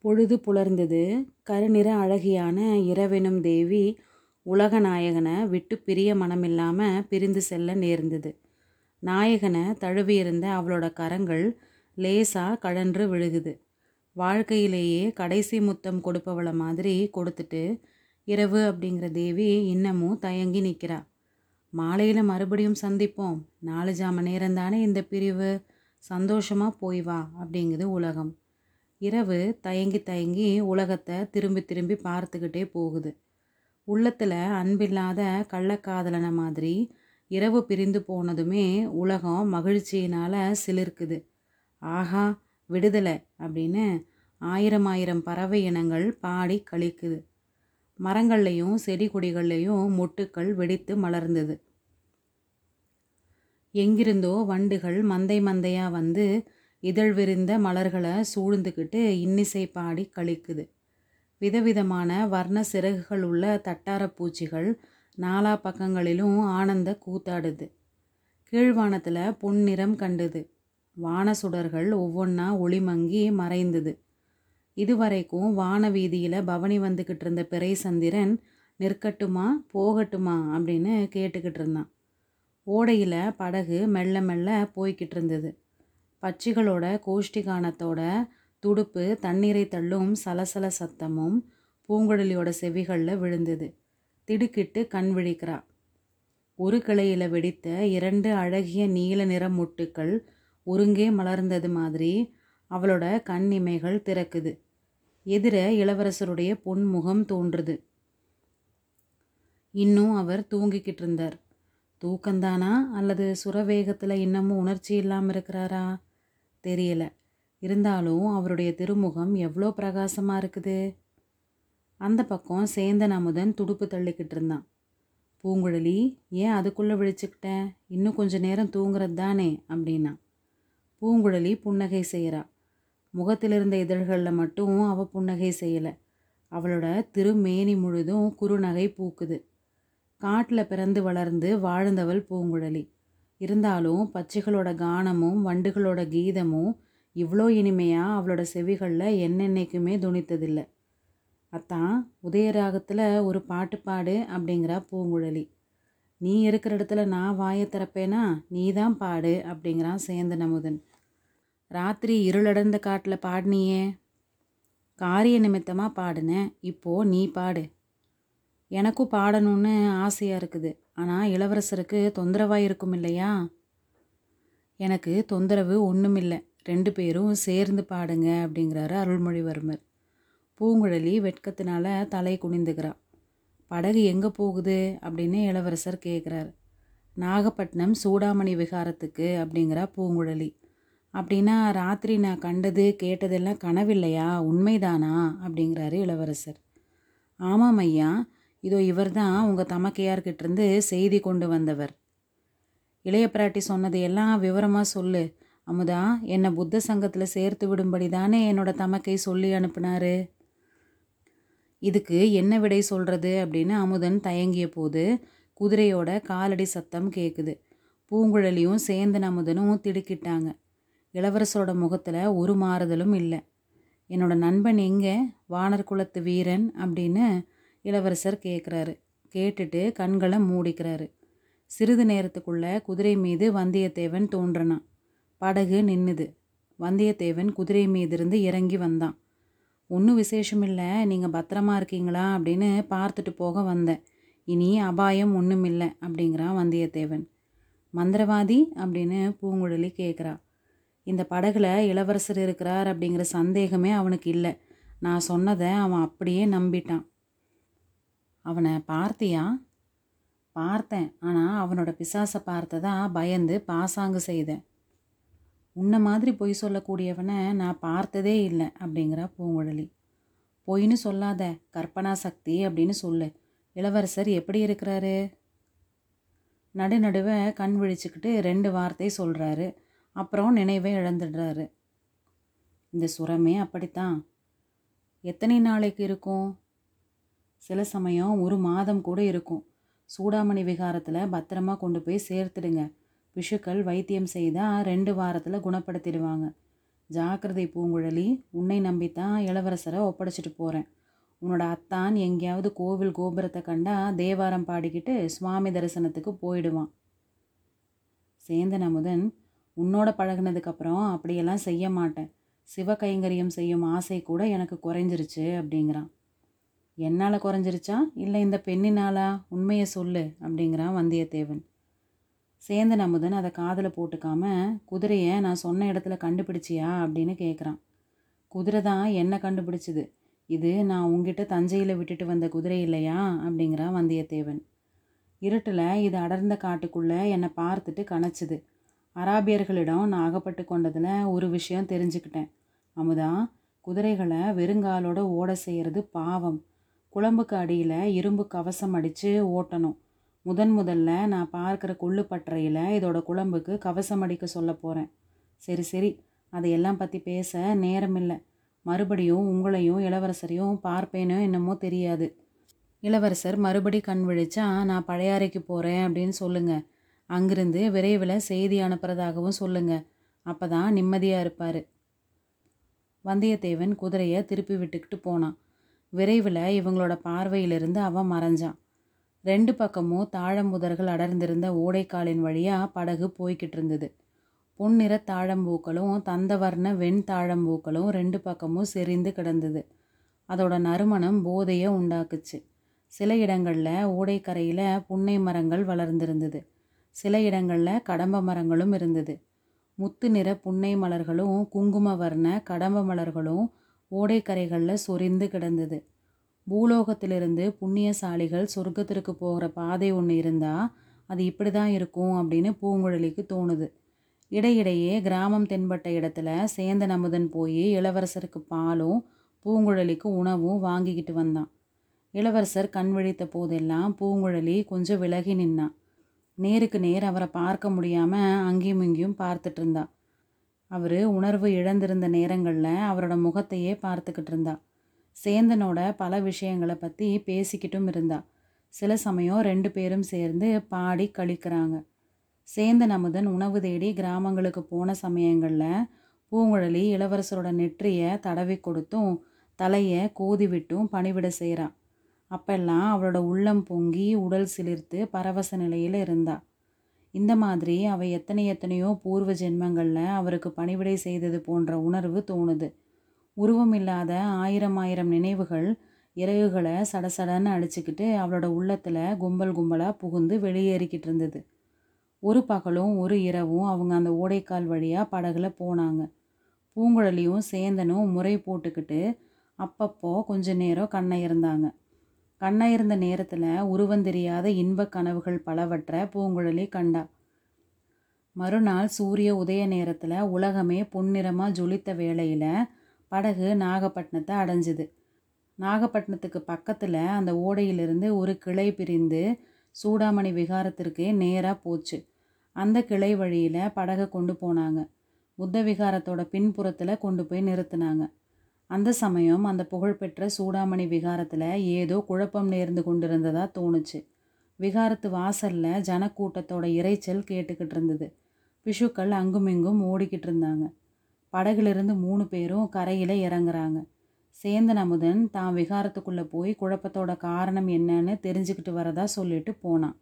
பொழுது புலர்ந்தது. கருநிற அழகியான இரவெனும் தேவி உலக நாயகனை விட்டு பிரிய மனமில்லாமல் பிரிந்து செல்ல நேர்ந்தது. நாயகனை தழுவியிருந்த அவளோட கரங்கள் லேசாக கழன்று விழுகுது. வாழ்க்கையிலேயே கடைசி முத்தம் கொடுப்பவளை மாதிரி கொடுத்துட்டு இரவு அப்படிங்கிற தேவி இன்னமும் தயங்கி நிற்கிறா மாலையில் மறுபடியும் சந்திப்போம். நாலு ஜாம நேரம் தானே இந்த பிரிவு? சந்தோஷமாக போய் வா அப்படிங்குது உலகம். இரவு தயங்கி தயங்கி உலகத்தை திரும்பி திரும்பி பார்த்துக்கிட்டே போகுது. உள்ளத்தில் அன்பில்லாத கள்ளக்காதலனை மாதிரி இரவு பிரிந்து போனதுமே உலகம் மகிழ்ச்சியினால் சிலிர்க்குது. ஆஹா விடுதலை அப்படின்னு ஆயிரம் ஆயிரம் பறவை இனங்கள் பாடி கழிக்குது மரங்கள்லேயும் செடி கொடிகள்லேயும் மொட்டுக்கள் வெடித்து மலர்ந்தது. எங்கிருந்தோ வண்டுகள் மந்தை மந்தையாக வந்து இதழ் விரிந்த மலர்களை சூழ்ந்துக்கிட்டு இன்னிசை பாடி கழிக்குது விதவிதமான வர்ண சிறகுகள் உள்ள தட்டார பூச்சிகள் நாலா பக்கங்களிலும் ஆனந்த கூத்தாடுது. கீழ்வானத்தில் பொன்னிறம் கண்டுது. வான சுடர்கள் ஒவ்வொன்றா ஒளிமங்கி மறைந்தது. இதுவரைக்கும் வான வீதியில் பவனி வந்துக்கிட்டு இருந்த பிறை சந்திரன் நிற்கட்டுமா போகட்டுமா அப்படின்னு கேட்டுக்கிட்டு இருந்தான். ஓடையில் படகு மெல்ல மெல்ல போய்கிட்டு இருந்தது. பட்சிகளோட கோஷ்டிகானத்தோட துடுப்பு தண்ணீரை தள்ளும் சலசல சத்தமும் பூங்குழலியோட செவிகளில் விழுந்தது. திடுக்கிட்டு கண் விழிக்கிறா. ஒரு கிளையில் வெடித்த இரண்டு அழகிய நீல நிற முட்டுக்கள் ஒருங்கே மலர்ந்தது மாதிரி அவளோட கண் இமைகள் திறக்குது. எதிர இளவரசருடைய பொன்முகம் தோன்றுது. இன்னும் அவர் தூங்கிக்கிட்டு இருந்தார் தூக்கந்தானா அல்லது சுரவேகத்தில் இன்னமும் உணர்ச்சி இல்லாமல் இருக்கிறாரா? தெரியல. இருந்தாலும் அவருடைய திருமுகம் எவ்வளோ பிரகாசமாக இருக்குது? அந்த பக்கம் சேந்தன் அமுதன் துடுப்பு தள்ளிக்கிட்டு இருந்தான். பூங்குழலி ஏன் அதுக்குள்ளே விழிச்சுக்கிட்டேன் இன்னும் கொஞ்ச நேரம் தூங்குறது தானே? அப்படின்னா. பூங்குழலி புன்னகை செய்கிறா முகத்தில் இருந்த இதழ்களில் மட்டும் அவள் புன்னகை செய்யலை. அவளோட திருமேனி முழுதும் குறுநகை பூக்குது. காட்டில் பிறந்து வளர்ந்து வாழ்ந்தவள் பூங்குழலி. இருந்தாலும் பச்சைகளோட கானமும் வண்டுகளோட கீதமும் இவ்வளோ இனிமையாக அவளோட செவிகளில் என்னென்னைக்குமே துணித்ததில்லை. அத்தான் உதயராகத்தில் ஒரு பாட்டு பாடு அப்படிங்கிறா பூங்குழலி. நீ இருக்கிற இடத்துல நான் வாயை திறப்பேனா? நீ தான் பாடு அப்படிங்கிறான் சேந்தன் அமுதன் ராத்திரி இருளடர்ந்த காட்டில் பாடினியே. காரிய நிமித்தமாக பாடினேன் இப்போது நீ பாடு. எனக்கும் பாடணும்னு ஆசையாக இருக்குது. ஆனால் இளவரசருக்கு தொந்தரவாக இருக்கும் இல்லையா? எனக்கு தொந்தரவு ஒன்றும் இல்லை ரெண்டு பேரும் சேர்ந்து பாடுங்க அப்படிங்கிறாரு அருள்மொழிவர்மர். பூங்குழலி வெட்கத்தினால தலை குனிந்துக்கிறா படகு எங்கே போகுது அப்படின்னு இளவரசர் கேட்குறாரு நாகப்பட்டினம் சூடாமணி விகாரத்துக்கு அப்படிங்கிறா பூங்குழலி. அப்படின்னா ராத்திரி நான் கண்டது கேட்டதெல்லாம் கனவில்லையா? உண்மைதானா? அப்படிங்கிறாரு இளவரசர். ஆமாம் ஐயா இதோ இவர் தான் உங்கள் தமக்கையார்கிட்டேருந்து செய்தி கொண்டு வந்தவர். இளைய பிராட்டி சொன்னதையெல்லாம் விவரமாக சொல்லு. அமுதா என்னை புத்த சங்கத்தில் சேர்த்து விடும்படி தானே என்னோட தமக்கை சொல்லி அனுப்பினாரு. இதுக்கு என்ன விடை சொல்கிறது அப்படின்னு அமுதன் தயங்கிய போது குதிரையோட காலடி சத்தம் கேட்குது பூங்குழலியும் சேந்தன் அமுதனும் திடுக்கிட்டாங்க. இளவரசரோட முகத்தில் ஒரு மாறுதலும் இல்லை. என்னோட நண்பன் எங்கே? வானர் குலத்து வீரன் அப்படின்னு இளவரசர் கேட்குறாரு கேட்டுட்டு கண்களை மூடிக்கிறாரு. சிறிது நேரத்துக்குள்ள குதிரை மீது வந்தியத்தேவன் தோன்றினான். படகு நின்னுது. வந்தியத்தேவன் குதிரை மீதிருந்து இறங்கி வந்தான். ஒன்றும் விசேஷம் இல்லை நீங்கள் பத்திரமா இருக்கீங்களா? அப்படின்னு பார்த்துட்டு போக வந்தேன். இனி அபாயம் ஒன்றும் இல்லை அப்படிங்கிறான் வந்தியத்தேவன். மந்திரவாதி? அப்படின்னு பூங்குழலி கேட்குறா இந்த படகுல இளவரசர் இருக்கிறார் அப்படிங்கிற சந்தேகமே அவனுக்கு இல்லை. நான் சொன்னதை அவன் அப்படியே நம்பிட்டான். அவனை பார்த்தியா? பார்த்தேன். ஆனால் அவனோட பிசாசை பார்த்ததா பயந்து பாசாங்கு செய்தேன். உன்னை மாதிரி பொய் சொல்லக்கூடியவனை நான் பார்த்ததே இல்லை அப்படிங்கிறா பூங்குழலி. பொய்னு சொல்லாத கற்பனா சக்தி அப்படின்னு சொல்லு. இளவரசர் எப்படி இருக்கிறாரு? நடுநடுவே கண் விழிச்சுக்கிட்டு ரெண்டு வார்த்தை சொல்கிறாரு அப்புறம் நினைவை இழந்துடுறாரு. இந்த சுரமே அப்படித்தான். எத்தனை நாளைக்கு இருக்கும்? சில சமயம் ஒரு மாதம் கூட இருக்கும். சூடாமணி விகாரத்தில் பத்திரமா கொண்டு போய் சேர்த்துடுங்க. பிஷுக்கள் வைத்தியம் செய்தால் ரெண்டு வாரத்தில் குணப்படுத்திடுவாங்க. ஜாக்கிரதை பூங்குழலி உன்னை நம்பித்தான் இளவரசரை ஒப்படைச்சிட்டு போகிறேன் உன்னோட அத்தான் எங்கேயாவது கோவில் கோபுரத்தை கண்டா தேவாரம் பாடிக்கிட்டு சுவாமி தரிசனத்துக்கு போயிடுவான். சேந்தன் அமுதன் உன்னோட பழகுனதுக்கப்புறம் அப்படியெல்லாம் செய்ய மாட்டேன். சிவ கைங்கரியம் செய்யும் ஆசை கூட எனக்கு குறைஞ்சிருச்சு அப்படிங்கிறான். என்னால் குறைஞ்சிருச்சா? இல்லை இந்த பெண்ணினாலா? உண்மையை சொல்லு அப்படிங்கிறான் வந்தியத்தேவன். சேந்தன் அமுதன் அதை காதில் போட்டுக்காம குதிரையை நான் சொன்ன இடத்துல கண்டுபிடிச்சியா? அப்படின்னு கேட்குறான் குதிரை தான் என்ன கண்டுபிடிச்சிது. இது நான் உங்ககிட்ட தஞ்சையில் விட்டுட்டு வந்த குதிரை இல்லையா? அப்படிங்கிறான் வந்தியத்தேவன். இருட்டில் இது அடர்ந்த காட்டுக்குள்ளே என்னை பார்த்துட்டு கணச்சிது அராபியர்களிடம் நான் அகப்பட்டு கொண்டதில் ஒரு விஷயம் தெரிஞ்சுக்கிட்டேன். அமுதா குதிரைகளை வெறுங்காலோட ஓட செய்கிறது பாவம். குழம்புக்கு அடியில் இரும்பு கவசம் அடித்து ஓட்டணும். முதன் முதல்ல நான் பார்க்குற கொள்ளு பட்டறையில் இதோட குழம்புக்கு கவசம் அடிக்க சொல்ல போகிறேன் சரி சரி. அதையெல்லாம் பற்றி பேச நேரமில்லை. மறுபடியும் உங்களையும் இளவரசரையும் பார்ப்பேனோ என்னமோ தெரியாது. இளவரசர் மறுபடி கண் விழிச்சா நான் பழையாறைக்கு போகிறேன் அப்படின்னு சொல்லுங்கள் அங்கிருந்து விரைவில் செய்தி அனுப்புறதாகவும் சொல்லுங்கள் அப்போ தான் நிம்மதியாக இருப்பார். வந்தியத்தேவன் குதிரையை திருப்பி விட்டுக்கிட்டு போனான். விரைவில் இவங்களோட பார்வையிலிருந்து அவன் மறைஞ்சான். ரெண்டு பக்கமும் தாழம்புதர்கள் அடர்ந்திருந்த ஓடைக்காலின் வழியாக படகு போய்கிட்டு இருந்தது. பொன்னிற தாழம்பூக்களும் தந்தவர்ண வெண் தாழம்பூக்களும் ரெண்டு பக்கமும் செறிந்து கிடந்தது. அதோட நறுமணம் போதையை உண்டாக்குச்சு. சில இடங்களில் ஓடைக்கரையில் புன்னை மரங்கள் வளர்ந்திருந்தது. சில இடங்களில் கடம்ப மரங்களும் இருந்தது. முத்து நிற புன்னை மலர்களும் குங்கும வர்ண கடம்ப மலர்களும் ஓடைக்கரைகளில் சொரிந்து கிடந்தது. பூலோகத்திலிருந்து புண்ணியசாலிகள் சொர்க்கத்திற்கு போகிற பாதை ஒன்று இருந்தால் அது இப்படி தான் இருக்கும் அப்படின்னு பூங்குழலிக்கு தோணுது. இடையிடையே கிராமம் தென்பட்ட இடத்துல சேந்தன் அமுதன் போய் இளவரசருக்கு பாலும் பூங்குழலிக்கு உணவும் வாங்கிக்கிட்டு வந்தான். இளவரசர் கண் விழித்த போதெல்லாம் பூங்குழலி கொஞ்சம் விலகி நின்னான் நேருக்கு நேர் அவரை பார்க்க முடியாமல் அங்கேயும் இங்கேயும் பார்த்துட்டு இருந்தா. அவர் உணர்வு இழந்திருந்த நேரங்களில் அவரோட முகத்தையே பார்த்துக்கிட்டு இருந்தா. சேந்தனோட பல விஷயங்களை பற்றி பேசிக்கிட்டும் இருந்தா. சில சமயம் ரெண்டு பேரும் சேர்ந்து பாடி கழிக்கிறாங்க. சேந்தன் அமுதன் உணவு தேடி கிராமங்களுக்கு போன சமயங்களில் பூங்குழலி இளவரசரோட நெற்றியை தடவி கொடுத்தும் தலையை கோதி விட்டும் பணிவிட செய்கிறான் அப்பெல்லாம் அவளோட உள்ளம் பொங்கி உடல் சிலிர்த்து பரவச நிலையில் இருந்தாள் இந்த மாதிரி அவ எத்தனை எத்தனையோ பூர்வ ஜென்மங்களில் அவருக்கு பணிவிடை செய்தது போன்ற உணர்வு தோணுது. உருவமில்லாத ஆயிரம் ஆயிரம் நினைவுகள் இறகுகளை சடசடன்னு அடிச்சுக்கிட்டு அவளோட உள்ளத்தில் கும்பல் கும்பலாக புகுந்து வெளியேறிக்கிட்டு இருந்தது. ஒரு பகலும் ஒரு இரவும் அவங்க அந்த ஓடைக்கால் வழியாக படகுல போனாங்க. பூங்குழலியும் சேந்தனும் முறை போட்டுக்கிட்டு அப்பப்போ கொஞ்ச நேரம் கண்ணை இருந்தாங்க. கண்ணாயிருந்த இருந்த நேரத்தில் உருவந்தெரியாத இன்பக் கனவுகள் பலவற்றை பூங்குழலி கண்டா. மறுநாள் சூரிய உதய நேரத்தில் உலகமே பொன்னிறமாக ஜொலித்த வேளையில் படகு நாகப்பட்டினத்தை அடைஞ்சுது. நாகப்பட்டினத்துக்கு பக்கத்தில் அந்த ஓடையிலிருந்து ஒரு கிளை பிரிந்து சூடாமணி விகாரத்திற்கே நேராக போச்சு. அந்த கிளை வழியில் படகை கொண்டு போனாங்க. புத்த விகாரத்தோட பின்புறத்தில் கொண்டு போய் நிறுத்தினாங்க. அந்த சமயம் அந்த புகழ்பெற்ற சூடாமணி விகாரத்தில் ஏதோ குழப்பம் நேர்ந்து கொண்டிருந்ததா தோணுச்சு. விகாரத்து வாசலில் ஜனக்கூட்டத்தோட இறைச்சல் கேட்டுக்கிட்டு இருந்தது. பிஷுக்கள் அங்குமிங்கும் ஓடிக்கிட்டு இருந்தாங்க. படகுலிருந்து மூணு பேரும் கரையில் இறங்குறாங்க. சேந்தன் அமுதன் தான் விகாரத்துக்குள்ளே போய் குழப்பத்தோட காரணம் என்னன்னு தெரிஞ்சுக்கிட்டு வரதா சொல்லிட்டு போனான்.